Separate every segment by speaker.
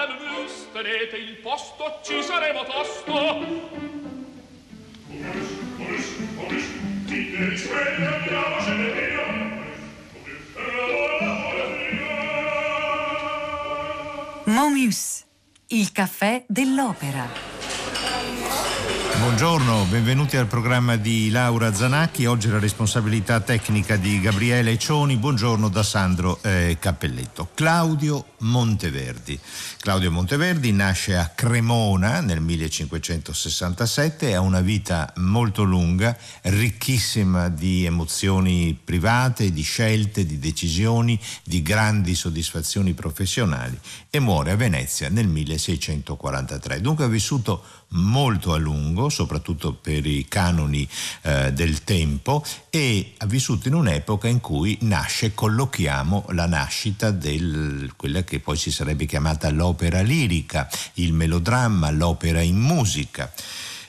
Speaker 1: madame Mus, tenete il posto, ci saremo tosto.
Speaker 2: Momus, il caffè dell'opera.
Speaker 3: Buongiorno, benvenuti al programma di Laura Zanacchi. Oggi la responsabilità tecnica di Gabriele Cioni. Buongiorno da Sandro eh, Cappelletto. Claudio Monteverdi. Claudio Monteverdi nasce a Cremona nel 1567 ha una vita molto lunga, ricchissima di emozioni private, di scelte, di decisioni, di grandi soddisfazioni professionali e muore a Venezia nel 1643. Dunque ha vissuto molto a lungo, soprattutto per i canoni eh, del tempo, e ha vissuto in un'epoca in cui nasce, collochiamo, la nascita di quella che poi si sarebbe chiamata l'opera lirica, il melodramma, l'opera in musica.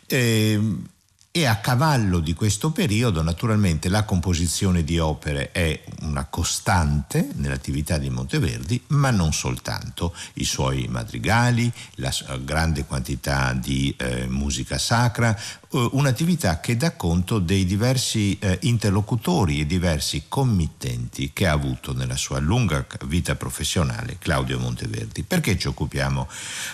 Speaker 3: E, ehm, e a cavallo di questo periodo naturalmente la composizione di opere è una costante nell'attività di Monteverdi, ma non soltanto. I suoi madrigali, la grande quantità di eh, musica sacra, un'attività che dà conto dei diversi eh, interlocutori e diversi committenti che ha avuto nella sua lunga vita professionale Claudio Monteverdi. Perché ci occupiamo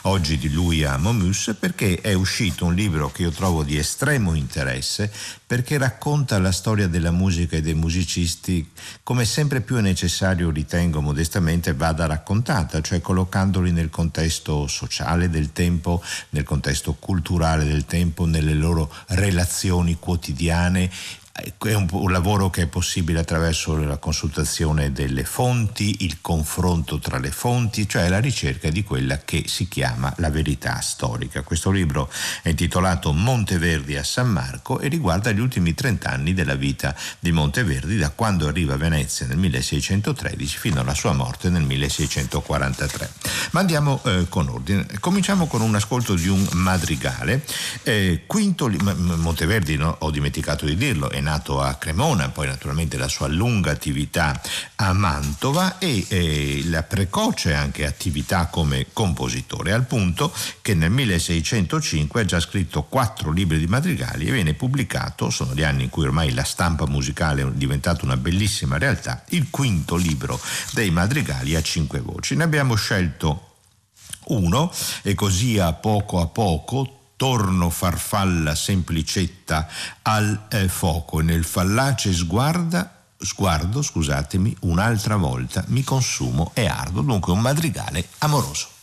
Speaker 3: oggi di lui a Momus? Perché è uscito un libro che io trovo di estremo interesse perché racconta la storia della musica e dei musicisti come sempre più è necessario, ritengo modestamente, vada raccontata, cioè collocandoli nel contesto sociale del tempo, nel contesto culturale del tempo, nelle loro relazioni quotidiane è un, un, lavoro che è possibile attraverso la consultazione delle fonti, il confronto tra le fonti, cioè la ricerca di quella che si chiama la verità storica. Questo libro è intitolato Monteverdi a San Marco e riguarda gli ultimi 30 anni della vita di Monteverdi, da quando arriva a Venezia nel 1613 fino alla sua morte nel 1643. Ma andiamo eh, con ordine. Cominciamo con un ascolto di un madrigale. Eh, quinto, Monteverdi, no, ho dimenticato di dirlo, è nato a Cremona, poi naturalmente la sua lunga attività a Mantova e eh, la precoce anche attività come compositore, al punto che nel 1605 ha già scritto quattro libri di madrigali e viene pubblicato, sono gli anni in cui ormai la stampa musicale è diventata una bellissima realtà, il quinto libro dei madrigali a cinque voci. Ne abbiamo scelto uno e così a poco a poco torno farfalla semplicetta al eh, fuoco e nel fallace sguarda sguardo, scusatemi, un'altra volta mi consumo e ardo, dunque un madrigale amoroso.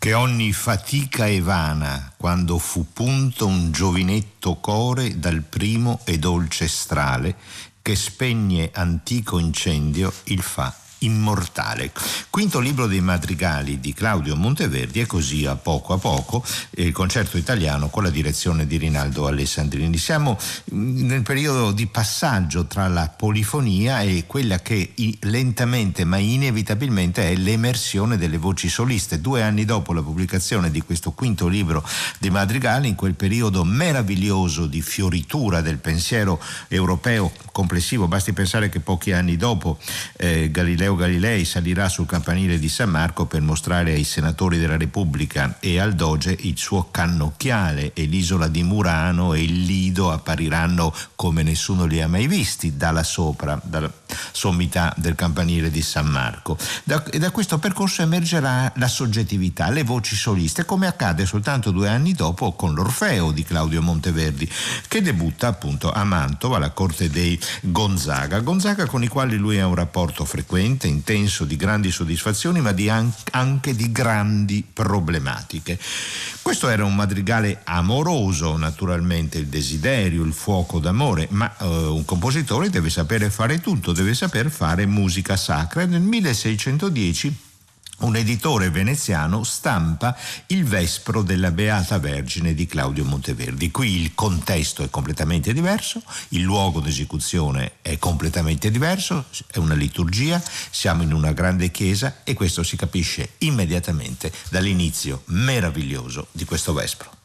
Speaker 3: Che ogni fatica è vana quando fu punto un giovinetto core dal primo e dolce strale che spegne antico incendio il fa immortale. Quinto libro dei madrigali di Claudio Monteverdi e così a poco a poco il concerto italiano con la direzione di Rinaldo Alessandrini. Siamo nel periodo di passaggio tra la polifonia e quella che lentamente ma inevitabilmente è l'emersione delle voci soliste. Due anni dopo la pubblicazione di questo quinto libro dei madrigali, in quel periodo meraviglioso di fioritura del pensiero europeo complessivo, basti pensare che pochi anni dopo eh, Galileo Galileo Galilei salirà sul campanile di San Marco per mostrare ai senatori della Repubblica e al Doge il suo cannocchiale e l'isola di Murano e il Lido appariranno come nessuno li ha mai visti dalla sopra, dalla sommità del campanile di San Marco. Da, e da questo percorso emergerà la soggettività, le voci soliste, come accade soltanto due anni dopo con l'Orfeo di Claudio Monteverdi, che debutta appunto a Mantova, alla corte dei Gonzaga. Gonzaga con i quali lui ha un rapporto frequente veramente intenso di grandi soddisfazioni ma di an- anche di grandi problematiche. Questo era un madrigale amoroso, naturalmente il desiderio, il fuoco d'amore, ma eh, un compositore deve sapere fare tutto, deve saper fare musica sacra. Nel 1610 un editore veneziano stampa il Vespro della Beata Vergine di Claudio Monteverdi. Qui il contesto è completamente diverso, il luogo d'esecuzione è completamente diverso, è una liturgia, siamo in una grande chiesa e questo si capisce immediatamente dall'inizio meraviglioso di questo Vespro.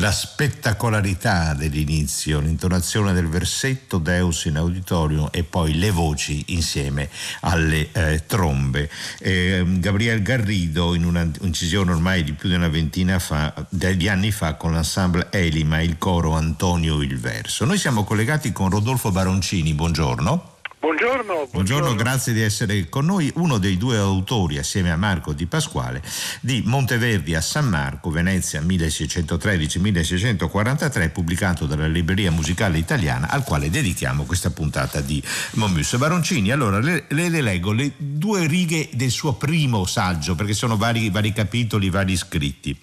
Speaker 3: La spettacolarità dell'inizio, l'intonazione del versetto Deus in auditorium e poi le voci insieme alle eh, trombe. Eh, Gabriel Garrido in un'incisione ormai di più di una ventina fa, degli anni fa con l'ensemble Elima, il coro Antonio il verso. Noi siamo collegati con Rodolfo Baroncini, buongiorno.
Speaker 4: Buongiorno,
Speaker 3: buongiorno. buongiorno, grazie di essere con noi. Uno dei due autori, assieme a Marco Di Pasquale, di Monteverdi a San Marco, Venezia 1613-1643, pubblicato dalla Libreria Musicale Italiana, al quale dedichiamo questa puntata di Momus. Baroncini, allora le, le, le, leggo le due righe del suo primo saggio, perché sono vari, vari capitoli, vari scritti.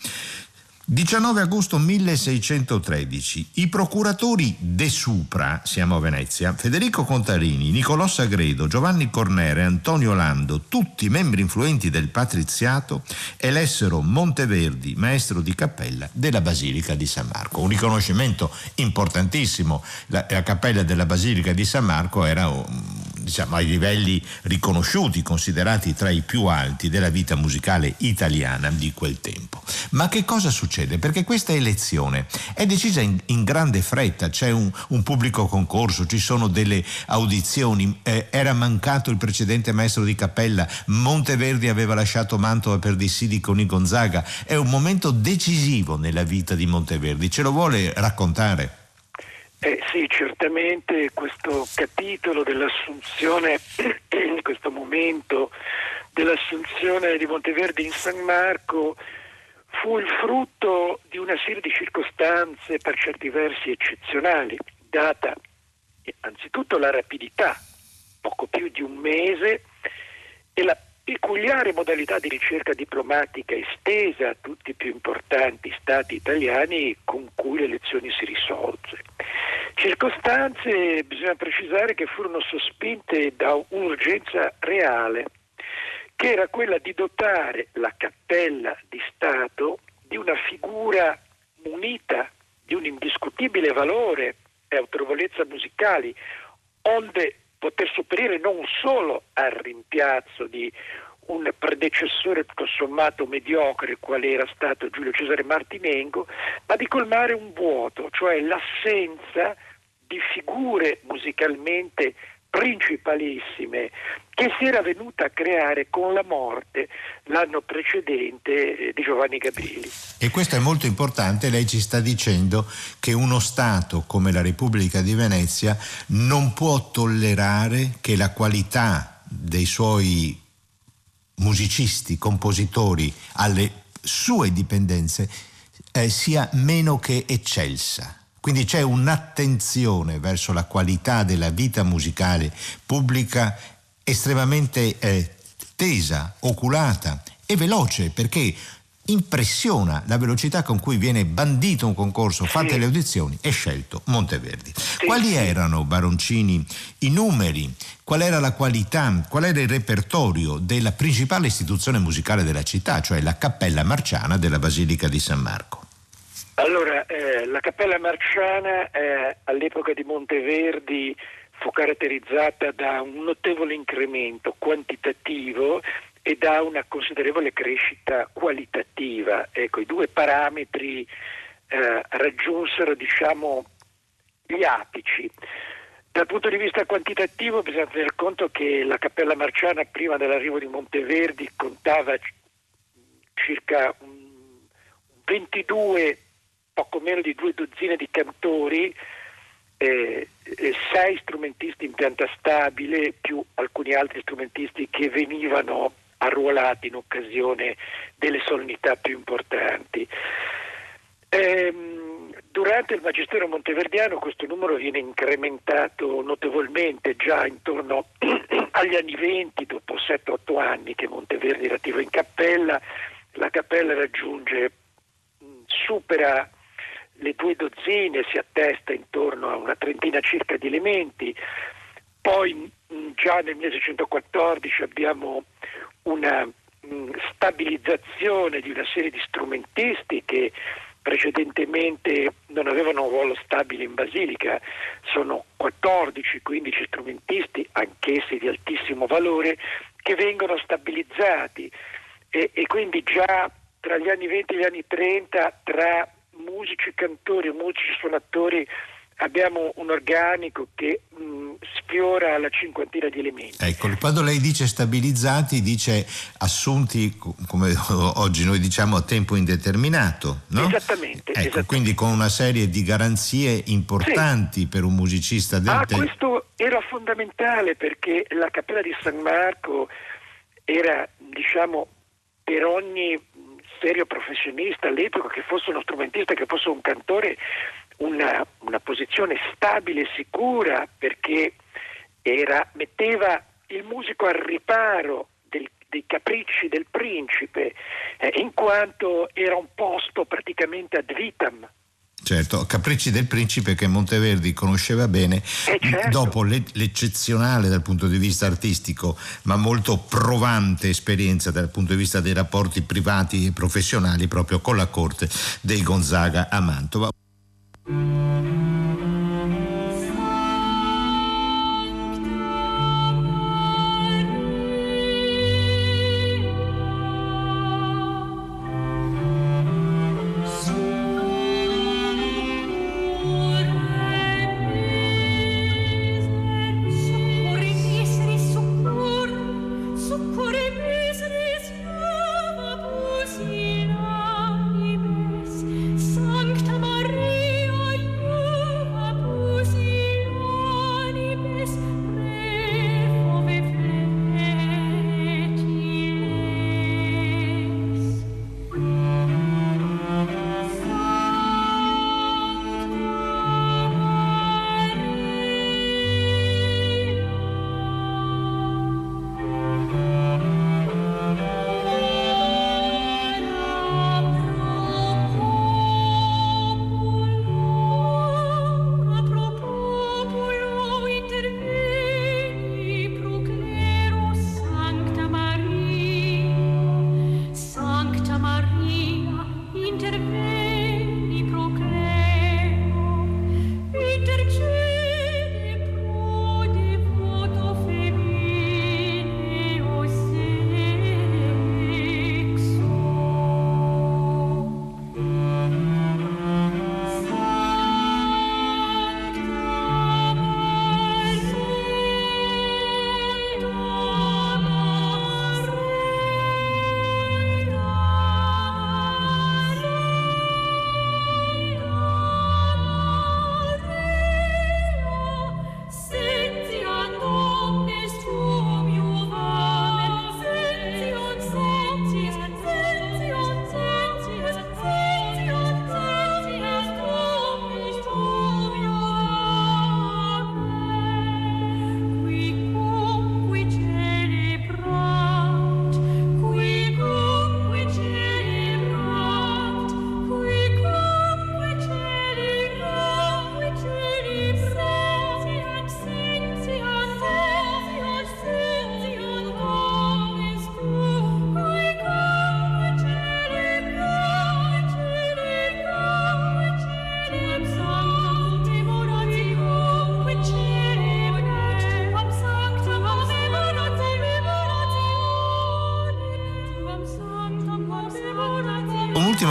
Speaker 3: 19 agosto 1613. I procuratori De Supra, siamo a Venezia, Federico Contarini, Nicolò Sagredo, Giovanni Cornere, Antonio Lando, tutti membri influenti del patriziato, elessero Monteverdi maestro di cappella della Basilica di San Marco. Un riconoscimento importantissimo. La, la cappella della Basilica di San Marco era diciamo, ai livelli riconosciuti, considerati tra i più alti della vita musicale italiana di quel tempo. Ma che cosa succede? Perché questa elezione è decisa in, in grande fretta, c'è un, un, pubblico concorso, ci sono delle audizioni, eh, era mancato il precedente maestro di cappella, Monteverdi aveva lasciato Mantova per dissidi con i Gonzaga, è un momento decisivo nella vita di Monteverdi, ce lo vuole raccontare?
Speaker 4: Eh, sì, certamente questo capitolo dell'assunzione, questo momento dell'assunzione di Monteverdi in San Marco fu il frutto di una serie di circostanze per certi versi eccezionali, data anzitutto la rapidità, poco più di un mese, e la peculiare modalità di ricerca diplomatica estesa a tutti i più importanti stati italiani con cui le elezioni si risolse. Circostanze, bisogna precisare, che furono sospinte da un'urgenza reale, che era quella di dotare la cappella di Stato di una figura munita di un indiscutibile valore e autorevolezza musicali, onde poter sopperire non solo al rimpiazzo di un predecessore tutto sommato mediocre quale era stato Giulio Cesare Martinengo, ma di colmare un vuoto, cioè l'assenza di figure musicalmente principalissime che si era venuta a creare con la morte l'anno precedente eh, di Giovanni Gabrieli.
Speaker 3: E questo è molto importante, lei ci sta dicendo che uno Stato come la Repubblica di Venezia non può tollerare che la qualità dei suoi musicisti, compositori alle sue dipendenze eh, sia meno che eccelsa. Quindi c'è un'attenzione verso la qualità della vita musicale pubblica estremamente eh, tesa, oculata e veloce perché impressiona la velocità con cui viene bandito un concorso, fatte sì. le audizioni e scelto Monteverdi. Sì, Quali sì. erano, Baroncini, i numeri? Qual era la qualità, qual era il repertorio della principale istituzione musicale della città, cioè la Cappella Marciana della Basilica di San Marco?
Speaker 4: Allora, eh, la Cappella Marciana eh, all'epoca di Monteverdi fu caratterizzata da un notevole incremento quantitativo e da una considerevole crescita qualitativa. Ecco, i due parametri eh, raggiunsero diciamo, gli apici. Dal punto di vista quantitativo bisogna tener conto che la Cappella Marciana prima dell'arrivo di Monteverdi contava circa 22 poco meno di due dozzine di cantori, eh, sei strumentisti in pianta stabile più alcuni altri strumentisti che venivano arruolati in occasione delle solennità più importanti. Ehm, durante il Magistero Monteverdiano questo numero viene incrementato notevolmente già intorno agli anni 20, dopo 7-8 anni che Monteverdi era attivo in cappella, la cappella raggiunge, supera le due dozzine, si attesta intorno a una trentina circa di elementi, poi mm, già nel 1614 abbiamo una mm, stabilizzazione di una serie di strumentisti che precedentemente non avevano un ruolo stabile in Basilica, sono 14-15 strumentisti, anch'essi di altissimo valore, che vengono stabilizzati. E, e quindi già tra gli anni 20 e gli anni 30 tra musici cantori, musici suonatori abbiamo un organico che mh, sfiora la cinquantina di elementi.
Speaker 5: Ecco, quando lei dice stabilizzati, dice assunti, come oggi noi diciamo, a tempo indeterminato, no?
Speaker 4: Esattamente.
Speaker 5: Ecco,
Speaker 4: esattamente.
Speaker 5: quindi con una serie di garanzie importanti sì. per un musicista del
Speaker 4: ah, tempo. questo era fondamentale perché la Cappella di San Marco era, diciamo, per ogni serio professionista all'epoca, che fosse uno strumentista, che fosse un cantore, una, una posizione stabile e sicura perché era, metteva il musico al riparo del, dei capricci del principe, eh, in quanto era un posto praticamente ad vitam.
Speaker 5: Certo, Capricci del Principe che Monteverdi conosceva bene,
Speaker 4: eh certo.
Speaker 5: dopo l'eccezionale dal punto di vista artistico, ma molto provante esperienza dal punto di vista dei rapporti privati e professionali proprio con la corte dei Gonzaga a Mantova.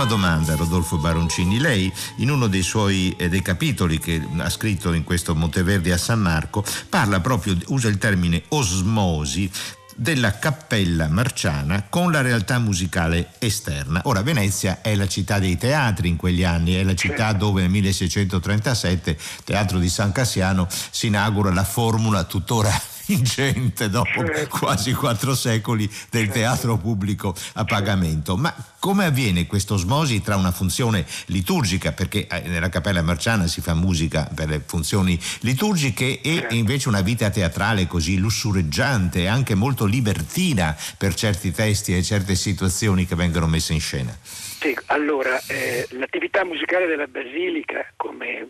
Speaker 5: Domanda, Rodolfo Baroncini. Lei, in uno dei suoi eh, dei capitoli che ha scritto in questo Monteverdi a San Marco, parla proprio, usa il termine osmosi della Cappella Marciana con la realtà musicale esterna. Ora Venezia è la città dei teatri in quegli anni, è la città dove nel 1637, Teatro di San Cassiano, si inaugura la formula tuttora ingente dopo quasi quattro secoli del teatro pubblico a pagamento. Ma come avviene questa osmosi tra una funzione liturgica, perché eh, nella Cappella Marciana si fa musica per le funzioni liturgiche, e invece una vita teatrale così lussureggiante e anche molto libertina per certi testi e certe situazioni che vengono messe in scena?
Speaker 4: Sì, allora, eh, l'attività musicale della Basilica, come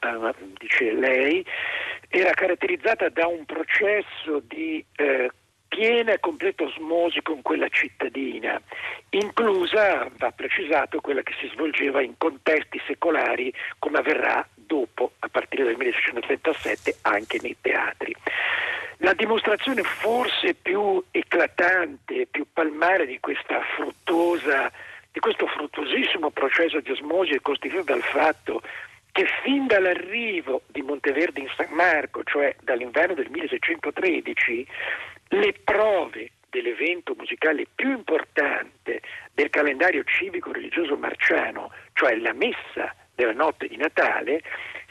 Speaker 4: eh, dice lei, era caratterizzata da un processo di eh, piena e completa osmosi con quella cittadina, inclusa, va precisato, quella che si svolgeva in contesti secolari come avverrà dopo, a partire dal 1637, anche nei teatri. La dimostrazione forse più eclatante, più palmare di questa fruttosa, di questo fruttuosissimo processo di osmosi è costituita dal fatto che fin dall'arrivo di Monteverdi in San Marco, cioè dall'inverno del 1613, le prove dell'evento musicale più importante del calendario civico-religioso marciano, cioè la messa della notte di Natale,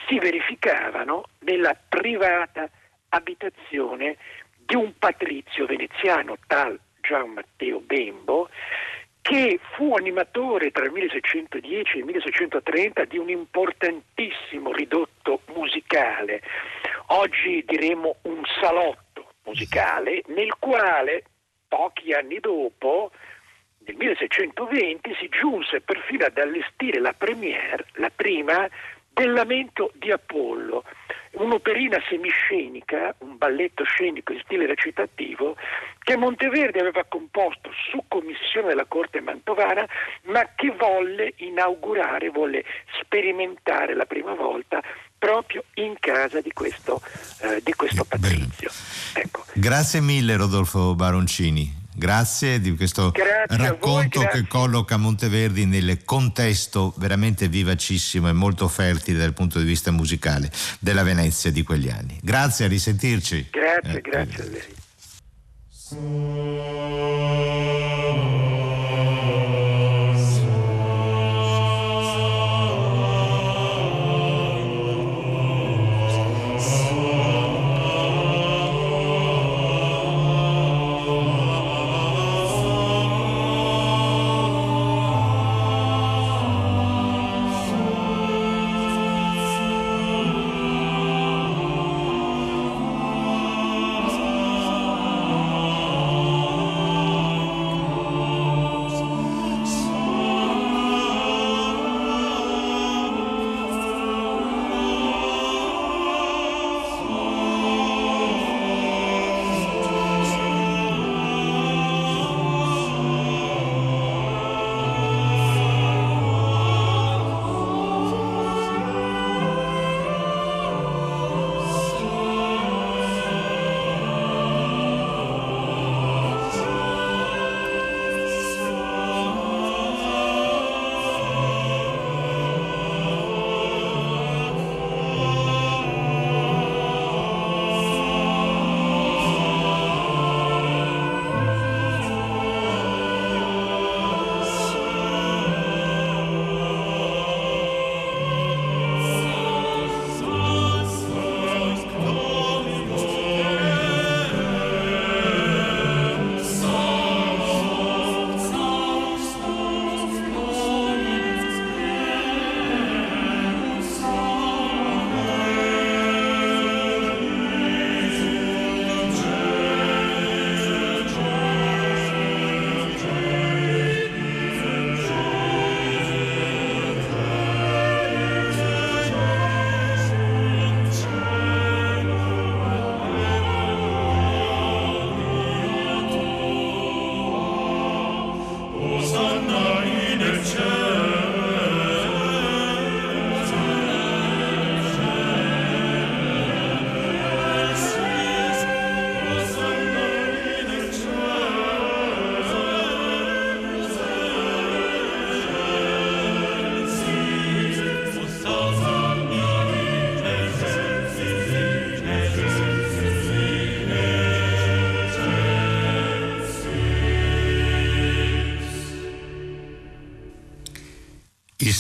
Speaker 4: si verificavano nella privata abitazione di un patrizio veneziano, tal Gian Matteo Bembo, che fu animatore tra il 1610 e il 1630 di un importantissimo ridotto musicale, oggi diremo un salotto musicale, nel quale pochi anni dopo, nel 1620, si giunse perfino ad allestire la premiere, la prima, del Lamento di Apollo, un'operina semiscenica, un balletto scenico in stile recitativo, che Monteverdi aveva composto su commissione della Corte Mantovana, ma che volle inaugurare, volle sperimentare la prima volta proprio in casa di questo, eh, di questo Patrizio. Ecco.
Speaker 3: Grazie mille Rodolfo Baroncini. Grazie di questo
Speaker 4: grazie
Speaker 3: racconto
Speaker 4: voi,
Speaker 3: che colloca Monteverdi nel contesto veramente vivacissimo e molto fertile dal punto di vista musicale della Venezia di quegli anni. Grazie, a risentirci.
Speaker 4: Grazie, eh, grazie a lei.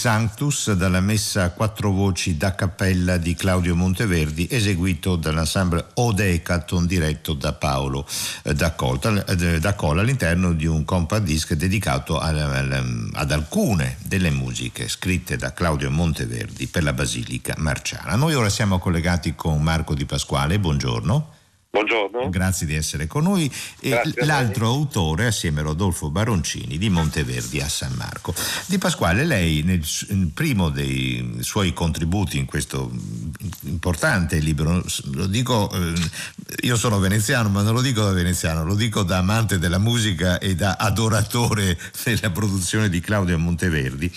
Speaker 3: Sanctus dalla messa a quattro voci da cappella di Claudio Monteverdi eseguito dall'ensemble Odecaton diretto da Paolo eh, da, eh, da Cola all'interno di un compact disc dedicato ad alcune delle musiche scritte da Claudio Monteverdi per la Basilica Marciana. Noi ora siamo collegati con Marco Di Pasquale, buongiorno.
Speaker 6: Buongiorno.
Speaker 3: Grazie di essere con noi. l'altro autore, assieme a Rodolfo Baroncini, di Monteverdi a San Marco. Di Pasquale, lei nel, nel primo dei suoi contributi in questo importante libro, lo dico, eh, io sono veneziano, ma non lo dico da veneziano, lo dico da amante della musica e da adoratore della produzione di Claudio Monteverdi,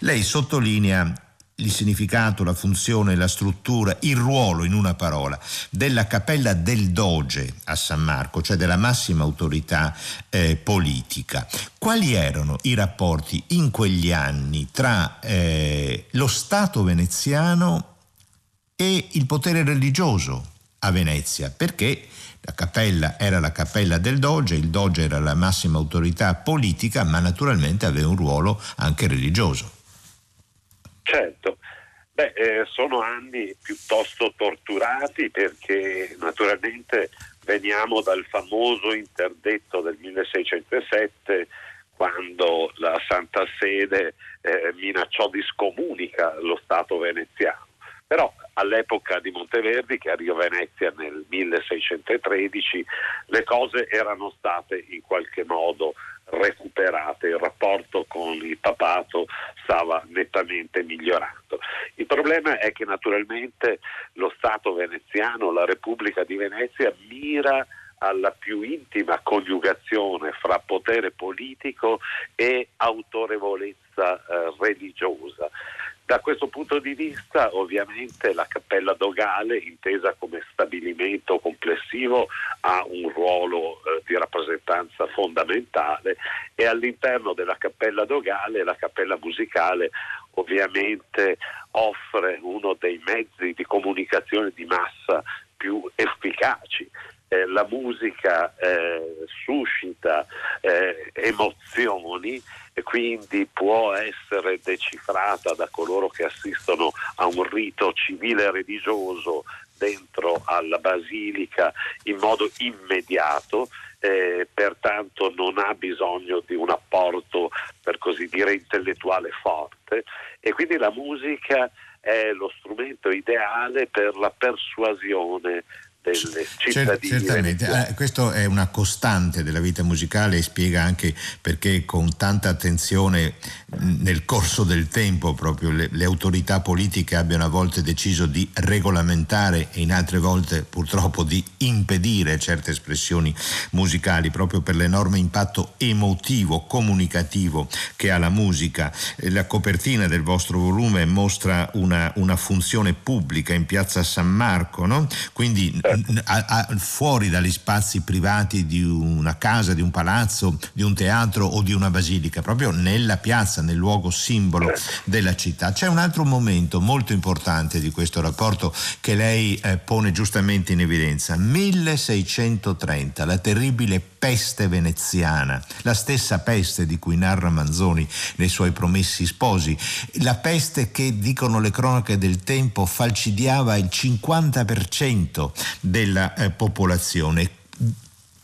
Speaker 3: lei sottolinea il significato, la funzione, la struttura, il ruolo, in una parola, della cappella del Doge a San Marco, cioè della massima autorità eh, politica. Quali erano i rapporti in quegli anni tra eh, lo Stato veneziano e il potere religioso a Venezia? Perché la cappella era la cappella del Doge, il Doge era la massima autorità politica, ma naturalmente aveva un ruolo anche religioso.
Speaker 6: Certo, Beh, eh, sono anni piuttosto torturati perché naturalmente veniamo dal famoso interdetto del 1607 quando la Santa Sede eh, minacciò di scomunica lo Stato veneziano. Però all'epoca di Monteverdi, che arrivò a Venezia nel 1613, le cose erano state in qualche modo recuperate, il rapporto con il papato stava nettamente migliorando. Il problema è che naturalmente lo Stato veneziano, la Repubblica di Venezia mira alla più intima coniugazione fra potere politico e autorevolezza eh, religiosa. Da questo punto di vista ovviamente la cappella dogale, intesa come stabilimento complessivo, ha un ruolo eh, di rappresentanza fondamentale e all'interno della cappella dogale la cappella musicale ovviamente offre uno dei mezzi di comunicazione di massa più efficaci eh, la musica eh, suscita eh, emozioni e quindi può essere decifrata da coloro che assistono a un rito civile religioso dentro alla basilica in modo immediato, eh, pertanto non ha bisogno di un apporto per così dire intellettuale forte. E quindi la musica è lo strumento ideale per la persuasione delle cittadine.
Speaker 3: Certamente, eh, questo è una costante della vita musicale e spiega anche perché con tanta attenzione nel corso del tempo proprio le, le, autorità politiche abbiano a volte deciso di regolamentare e in altre volte purtroppo di impedire certe espressioni musicali proprio per l'enorme impatto emotivo, comunicativo che ha la musica. La copertina del vostro volume mostra una, una funzione pubblica in piazza San Marco, no? quindi a, a, fuori dagli spazi privati di una casa, di un palazzo, di un teatro o di una basilica, proprio nella piazza, nel luogo simbolo della città. C'è un altro momento molto importante di questo rapporto che lei eh, pone giustamente in evidenza. 1630, la terribile peste veneziana, la stessa peste di cui narra Manzoni nei suoi promessi sposi, la peste che, dicono le cronache del tempo, falcidiava il 50% della eh, popolazione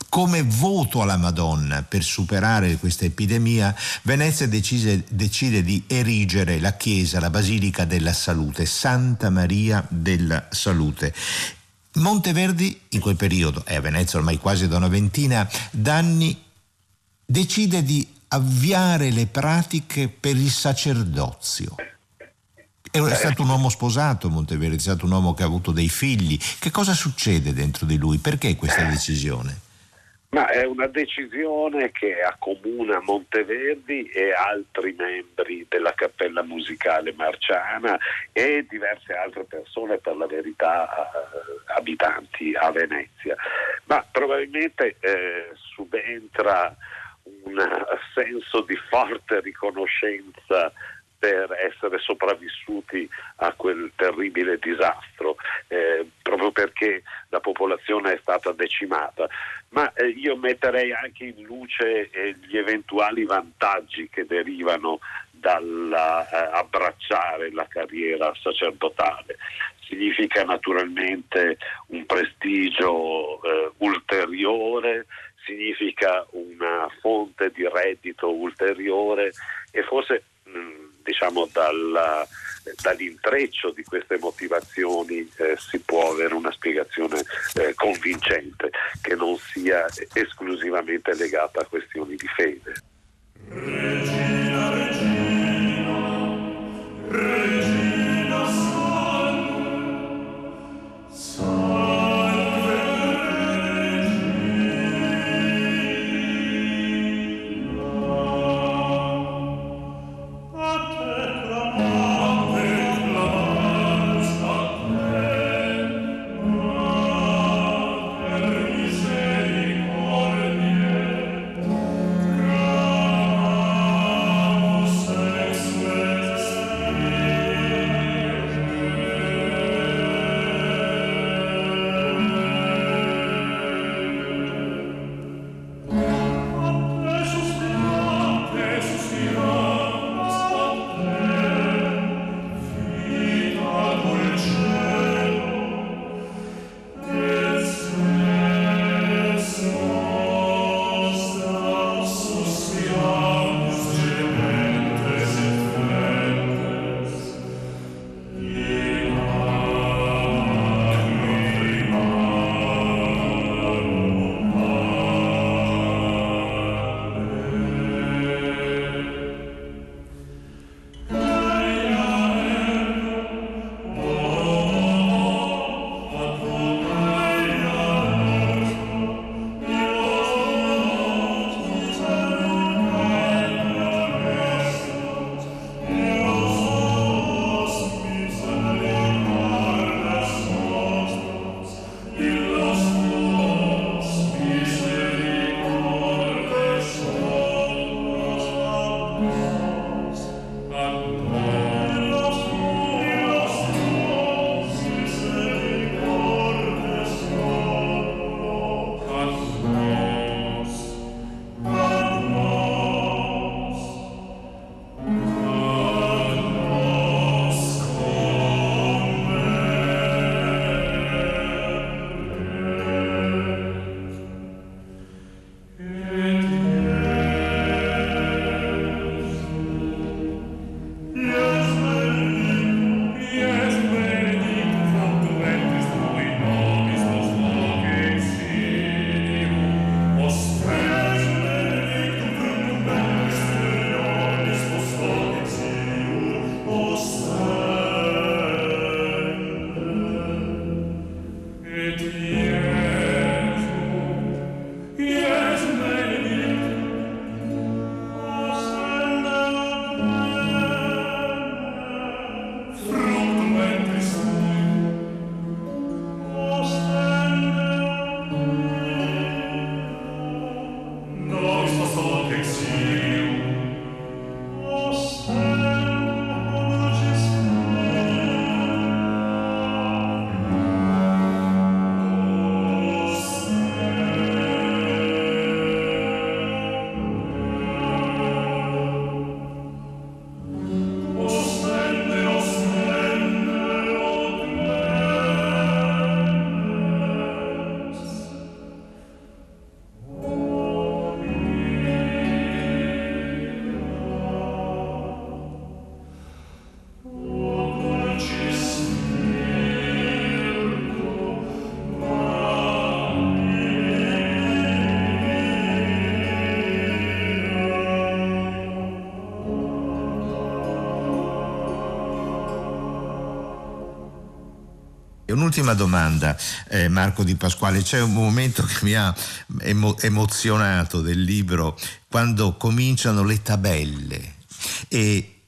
Speaker 3: come voto alla Madonna per superare questa epidemia, Venezia decise, decide di erigere la chiesa, la Basilica della Salute, Santa Maria della Salute. Monteverdi in quel periodo, è a Venezia ormai quasi da una ventina d'anni, decide di avviare le pratiche per il sacerdozio. È stato un uomo sposato Monteverdi, è stato un uomo che ha avuto dei figli. Che cosa succede dentro di lui? Perché questa decisione?
Speaker 6: Ma è una decisione che accomuna Monteverdi e altri membri della Cappella Musicale Marciana e diverse altre persone, per la verità, eh, abitanti a Venezia. Ma probabilmente eh, subentra un senso di forte riconoscenza per essere sopravvissuti a quel terribile disastro, eh, proprio perché la popolazione è stata decimata. Ma eh, io metterei anche in luce eh, gli eventuali vantaggi che derivano dall'abbracciare eh, la carriera sacerdotale. Significa naturalmente un prestigio eh, ulteriore, significa una fonte di reddito ulteriore e forse mh, mm, diciamo dalla, dall'intreccio di queste motivazioni eh, si può avere una spiegazione eh, convincente che non sia esclusivamente legata a questioni di fede. Regina, regina, regina.
Speaker 3: Un'ultima domanda, eh, Marco Di Pasquale. C'è un momento che mi ha emo- emozionato del libro quando cominciano le tabelle e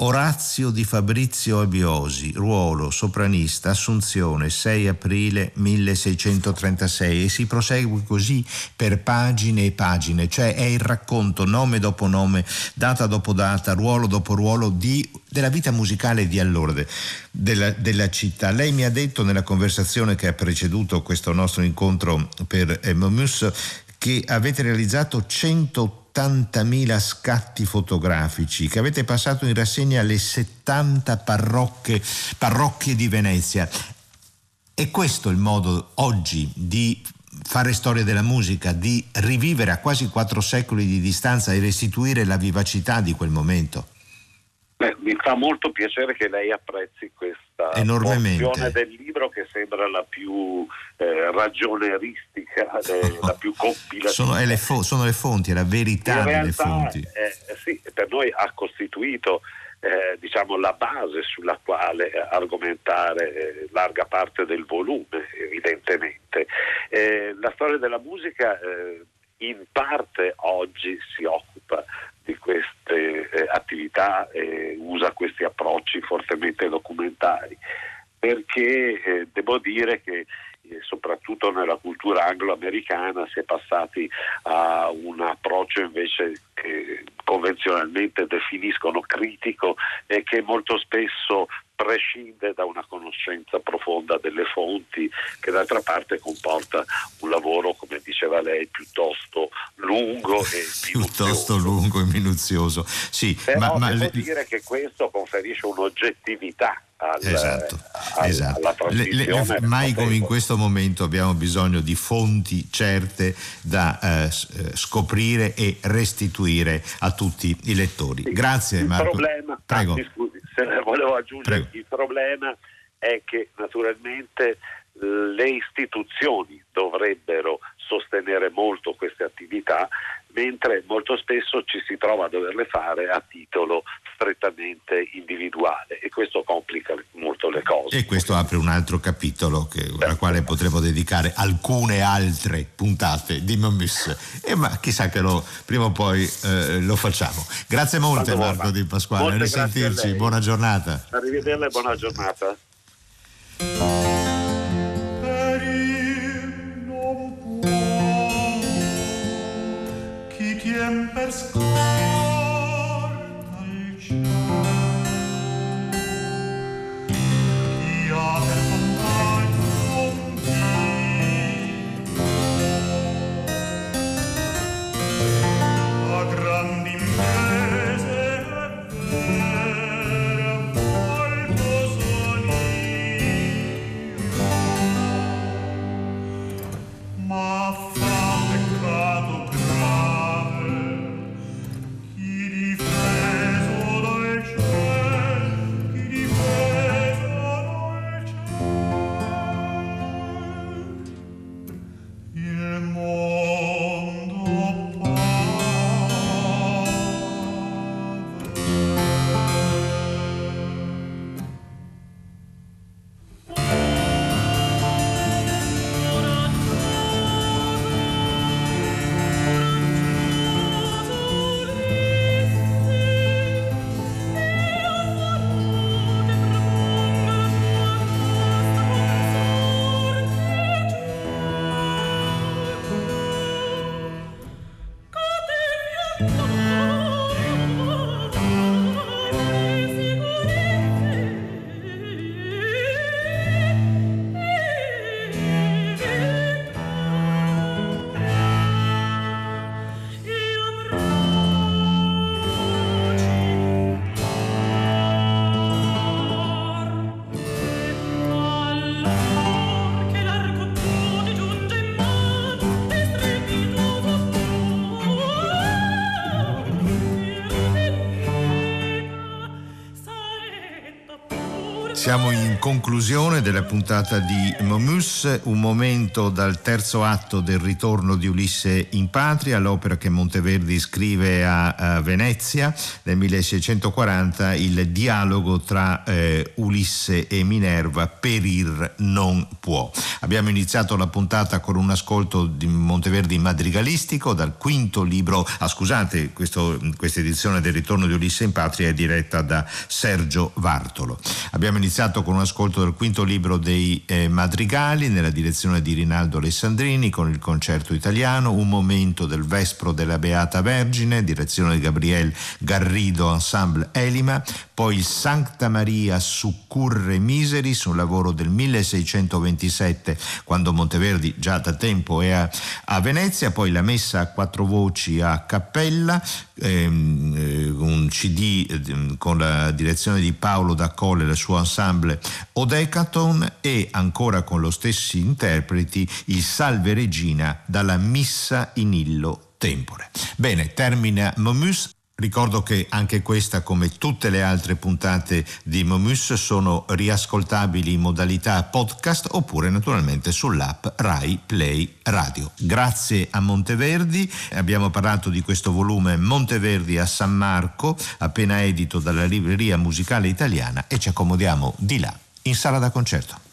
Speaker 3: Orazio di Fabrizio Abiosi, ruolo sopranista, Assunzione, 6 aprile 1636 e si prosegue così per pagine e pagine, cioè è il racconto nome dopo nome, data dopo data, ruolo dopo ruolo di, della vita musicale di allora de, della, della, città. Lei mi ha detto nella conversazione che ha preceduto questo nostro incontro per eh, Momus che avete realizzato 180 70.000 scatti fotografici che avete passato in rassegna alle 70 parrocchie, parrocchie di Venezia. È questo il modo oggi di fare storia della musica, di rivivere a quasi quattro secoli di distanza e restituire la vivacità di quel momento?
Speaker 6: Beh, mi fa molto piacere che lei apprezzi questa porzione del libro che sembra la più eh, ragioneristica, eh, la più compilativa.
Speaker 3: Sono, le, fo- sono le fonti, è la verità
Speaker 6: realtà,
Speaker 3: delle fonti.
Speaker 6: Eh, sì, per noi ha costituito eh, diciamo, la base sulla quale argomentare eh, larga parte del volume, evidentemente. Eh, la storia della musica in parte oggi si occupa di queste eh, attività e usa questi approcci fortemente documentari, perché eh, devo dire che eh, soprattutto nella cultura anglo-americana si è passati a un approccio invece che convenzionalmente definiscono critico e che molto spesso prescinde da una conoscenza profonda delle fonti che d'altra parte comporta un lavoro, come diceva lei, piuttosto lungo e
Speaker 3: piuttosto lungo e minuzioso. Sì,
Speaker 6: Però ma, ma devo le... dire che questo conferisce un'oggettività al,
Speaker 3: esatto,
Speaker 6: al,
Speaker 3: esatto.
Speaker 6: le, le,
Speaker 3: mai come in questo momento abbiamo bisogno di fonti certe da eh, eh, scoprire e restituire a tutti i lettori.
Speaker 6: Sì.
Speaker 3: Grazie
Speaker 6: il
Speaker 3: Marco.
Speaker 6: Problema,
Speaker 3: Prego.
Speaker 6: Scusi, se volevo aggiungere,
Speaker 3: Prego.
Speaker 6: il problema è che naturalmente le istituzioni dovrebbero sostenere molto queste attività, mentre molto spesso ci si trova a doverle fare a titolo strettamente individuale e questo complica molto le cose.
Speaker 3: E questo apre un altro capitolo che, al quale potremo dedicare alcune altre puntate di Momus. E ma chissà che lo, prima o poi eh, lo facciamo. Grazie molte
Speaker 6: Quando
Speaker 3: Marco
Speaker 6: vuole.
Speaker 3: Di Pasquale,
Speaker 6: Molte
Speaker 3: risentirci, buona giornata.
Speaker 6: Arrivederla e buona giornata.
Speaker 7: siempre escuché.
Speaker 3: Siamo in conclusione della puntata di Momus, un momento dal terzo atto del ritorno di Ulisse in patria, l'opera che Monteverdi scrive a, Venezia nel 1640, il dialogo tra eh, Ulisse e Minerva, Perir non può. Abbiamo iniziato la puntata con un ascolto di Monteverdi madrigalistico dal quinto libro, ah scusate, questo, questa edizione del ritorno di Ulisse in patria è diretta da Sergio Vartolo. Abbiamo iniziato con un ascolto del quinto libro dei eh, Madrigali nella direzione di Rinaldo Alessandrini con il concerto italiano, un momento del Vespro della Beata Vergine, direzione di Gabriel Garrido Ensemble Elima, poi Sancta Maria Succurre Miseris, un lavoro del 1627 quando Monteverdi già da tempo è a, a Venezia, poi la messa a quattro voci a Cappella, ehm, eh, un CD eh, con la direzione di Paolo da Colle e il suo ensemble Odecaton e ancora con lo stessi interpreti il Salve Regina dalla Missa in Illo Tempore. Bene, termina Momus. Ricordo che anche questa, come tutte le altre puntate di Momus, sono riascoltabili in modalità podcast oppure naturalmente sull'app Rai Play Radio. Grazie a Monteverdi, abbiamo parlato di questo volume Monteverdi a San Marco, appena edito dalla Libreria Musicale Italiana e ci accomodiamo di là, in sala da concerto.